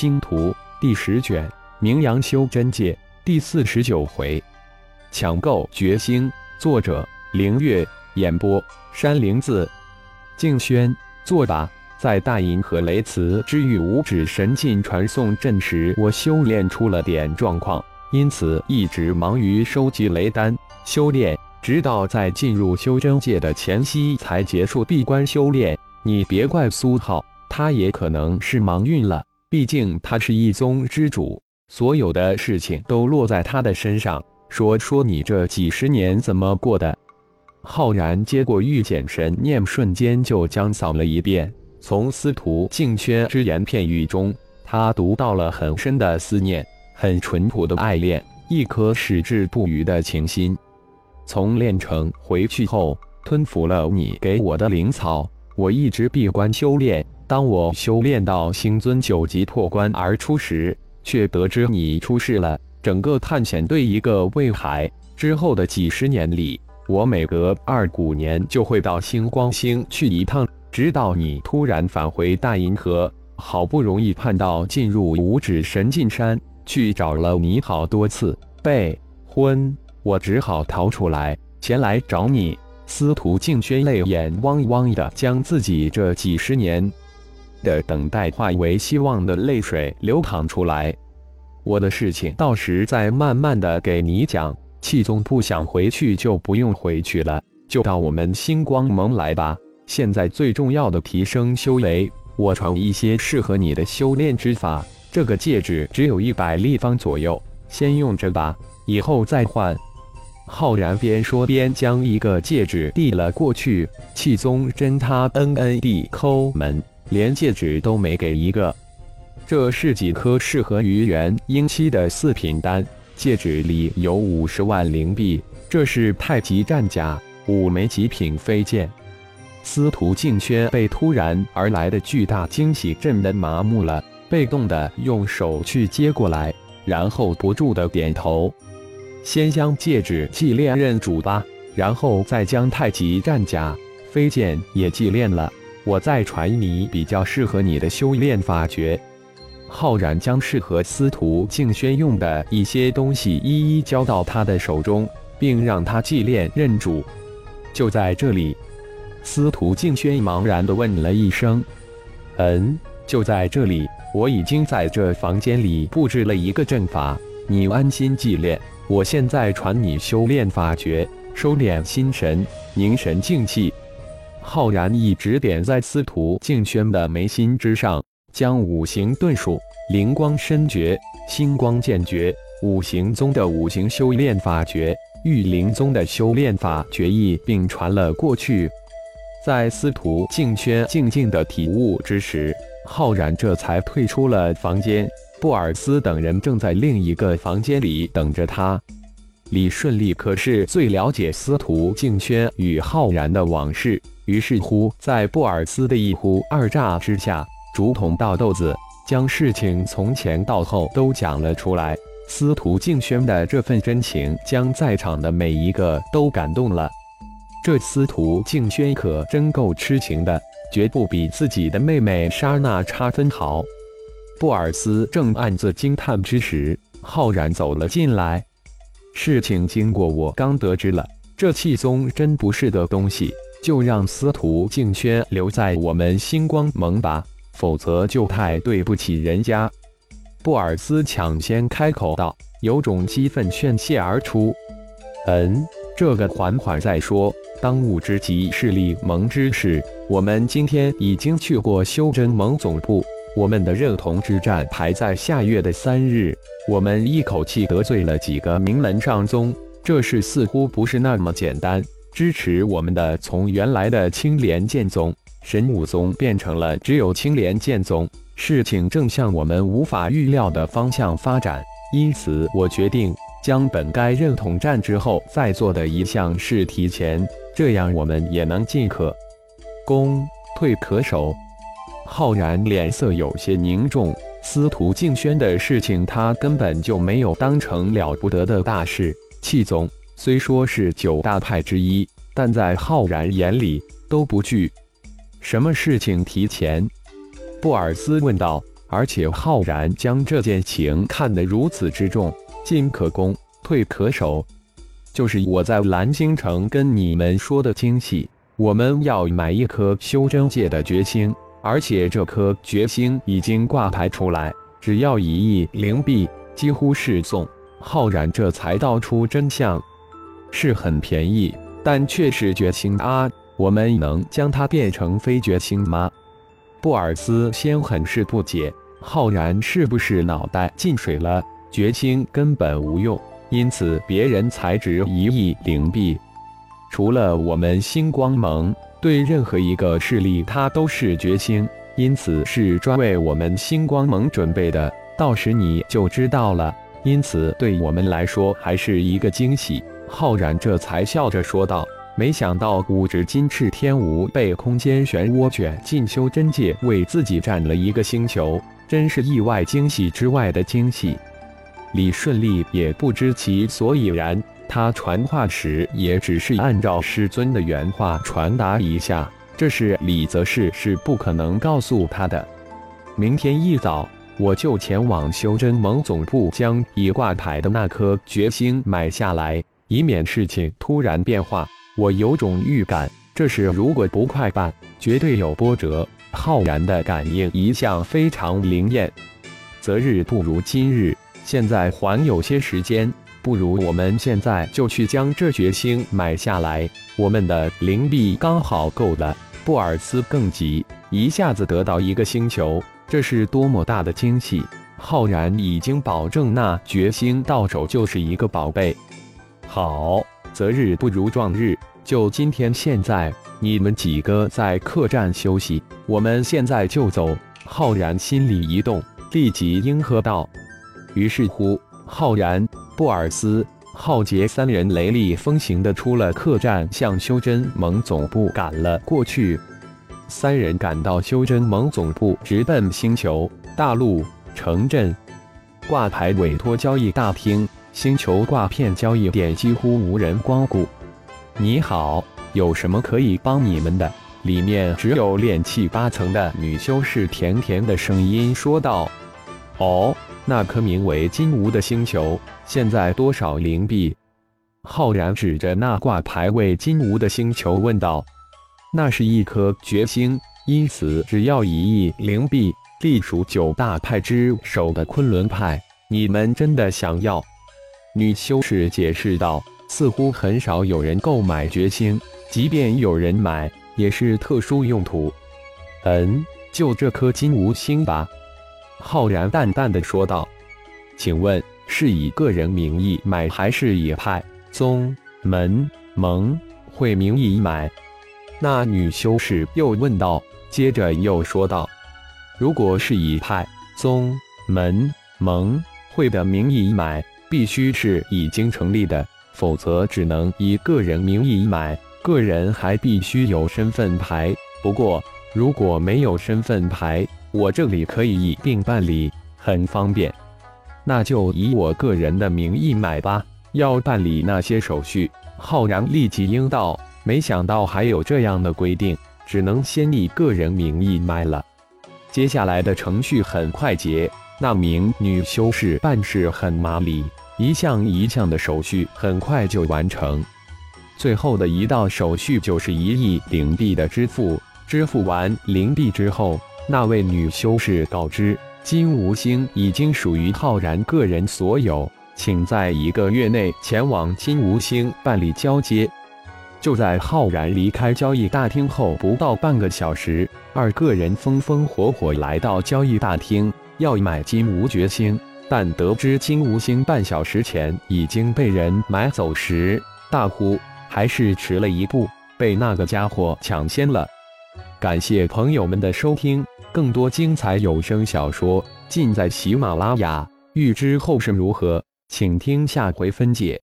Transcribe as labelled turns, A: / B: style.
A: 星图第十卷，名扬修真界第四十九回，抢购绝星。作者：凌月。演播：山灵子。静轩，作答。在大银河雷磁之域五指神境传送阵时，我修炼出了点状况，因此一直忙于收集雷丹修炼，直到在进入修真界的前夕才结束闭关修炼。你别怪苏浩，他也可能是忙晕了。毕竟他是一宗之主，所有的事情都落在他的身上。说说你这几十年怎么过的？浩然接过玉简神念，瞬间就将扫了一遍。从司徒静轩只言片语中，他读到了很深的思念，很淳朴的爱恋，一颗矢志不渝的情心。从炼城回去后，吞服了你给我的灵草，我一直闭关修炼。当我修炼到星尊九级破关而出时，却得知你出事了。整个探险队一个未海之后的几十年里，我每隔二古年就会到星光星去一趟，直到你突然返回大银河。好不容易盼到进入五指神境山，去找了你好多次，被昏，我只好逃出来，前来找你。司徒静轩泪眼汪汪的将自己这几十年。的等待化为希望的泪水流淌出来。我的事情到时再慢慢的给你讲。气宗不想回去就不用回去了，就到我们星光盟来吧。现在最重要的提升修为，我传一些适合你的修炼之法。这个戒指只有一百立方左右，先用着吧，以后再换。浩然边说边将一个戒指递了过去。气宗真他 N N D 抠门。连戒指都没给一个，这是几颗适合于元婴期的四品丹，戒指里有五十万灵币。这是太极战甲，五枚极品飞剑。司徒静轩被突然而来的巨大惊喜震得麻木了，被动的用手去接过来，然后不住的点头。先将戒指祭炼认主吧，然后再将太极战甲、飞剑也祭炼了。我再传你比较适合你的修炼法诀。浩然将适合司徒静轩用的一些东西一一交到他的手中，并让他祭炼认主。就在这里，司徒静轩茫然地问了一声：“嗯，就在这里。我已经在这房间里布置了一个阵法，你安心祭炼。我现在传你修炼法诀，收敛心神，凝神静气。”浩然一指点在司徒静轩的眉心之上，将五行遁术、灵光身诀、星光剑诀、五行宗的五行修炼法诀、玉灵宗的修炼法决意并传了过去。在司徒静轩静静的体悟之时，浩然这才退出了房间。布尔斯等人正在另一个房间里等着他。李顺利可是最了解司徒静轩与浩然的往事。于是乎，在布尔斯的一呼二诈之下，竹筒倒豆子，将事情从前到后都讲了出来。司徒静轩的这份真情，将在场的每一个都感动了。这司徒静轩可真够痴情的，绝不比自己的妹妹莎娜差分毫。布尔斯正暗自惊叹之时，浩然走了进来。事情经过我刚得知了，这气宗真不是个东西。就让司徒静轩留在我们星光盟吧，否则就太对不起人家。布尔斯抢先开口道，有种激愤宣泄而出。嗯，这个缓缓再说。当务之急是立盟之事。我们今天已经去过修真盟总部，我们的认同之战排在下月的三日。我们一口气得罪了几个名门上宗，这事似乎不是那么简单。支持我们的，从原来的青莲剑宗、神武宗变成了只有青莲剑宗，事情正向我们无法预料的方向发展。因此，我决定将本该认同战之后再做的一项事提前，这样我们也能进可攻，退可守。浩然脸色有些凝重，司徒静轩的事情他根本就没有当成了不得的大事，气宗。虽说是九大派之一，但在浩然眼里都不惧。什么事情提前？布尔斯问道。而且浩然将这件情看得如此之重，进可攻，退可守，就是我在蓝星城跟你们说的精细。我们要买一颗修真界的绝星，而且这颗绝星已经挂牌出来，只要一亿灵币，几乎是送。浩然这才道出真相，是很便宜，但却是绝星啊！我们能将它变成非绝星吗？布尔斯先很是不解，浩然是不是脑袋进水了？绝星根本无用，因此别人才值一亿灵币。除了我们星光盟，对任何一个势力，它都是绝星，因此是专为我们星光盟准备的。到时你就知道了。因此，对我们来说还是一个惊喜。浩然这才笑着说道：“没想到五指金翅天吴被空间漩涡卷进修真界，为自己占了一个星球，真是意外惊喜之外的惊喜。”李顺利也不知其所以然。他传话时也只是按照师尊的原话传达一下，这是李则是是不可能告诉他的。明天一早，我就前往修真盟总部，将已挂牌的那颗绝星买下来，以免事情突然变化。我有种预感，这事如果不快办，绝对有波折。浩然的感应一向非常灵验，择日不如今日，现在还有些时间。不如我们现在就去将这决星买下来，我们的灵币刚好够了。布尔斯更急，一下子得到一个星球，这是多么大的惊喜！浩然已经保证那决星到手就是一个宝贝。好，择日不如撞日，就今天现在，你们几个在客栈休息，我们现在就走。浩然心里一动，立即应和道。于是乎，浩然。布尔斯、浩杰三人雷厉风行的出了客栈，向修真盟总部赶了过去。三人赶到修真盟总部，直奔星球大陆城镇挂牌委托交易大厅。星球挂片交易点几乎无人光顾。你好，有什么可以帮你们的？里面只有炼气八层的女修士甜甜的声音说道。哦。那颗名为金吾的星球，现在多少灵币？浩然指着那挂牌为金吾的星球问道：“那是一颗绝星，因此只要一亿灵币，隶属九大派之首的昆仑派。你们真的想要？”女修士解释道：“似乎很少有人购买绝星，即便有人买，也是特殊用途。嗯，就这颗金无星吧。”浩然淡淡的说道：“请问是以个人名义买，还是以派、宗、门、盟、会名义买？”那女修士又问道，接着又说道：“如果是以派、宗、门、盟、会的名义买，必须是已经成立的，否则只能以个人名义买。个人还必须有身份牌。不过，如果没有身份牌，我这里可以一并办理，很方便。那就以我个人的名义买吧。要办理那些手续，浩然立即应道。没想到还有这样的规定，只能先以个人名义买了。接下来的程序很快捷，那名女修士办事很麻利，一项一项的手续很快就完成。最后的一道手续就是一亿灵币的支付。支付完灵币之后。那位女修士告知，金无星已经属于浩然个人所有，请在一个月内前往金无星办理交接。就在浩然离开交易大厅后不到半个小时，二个人风风火火来到交易大厅，要买金无绝星，但得知金无星半小时前已经被人买走时，大呼还是迟了一步，被那个家伙抢先了。感谢朋友们的收听。更多精彩有声小说尽在喜马拉雅，欲知后事如何，请听下回分解。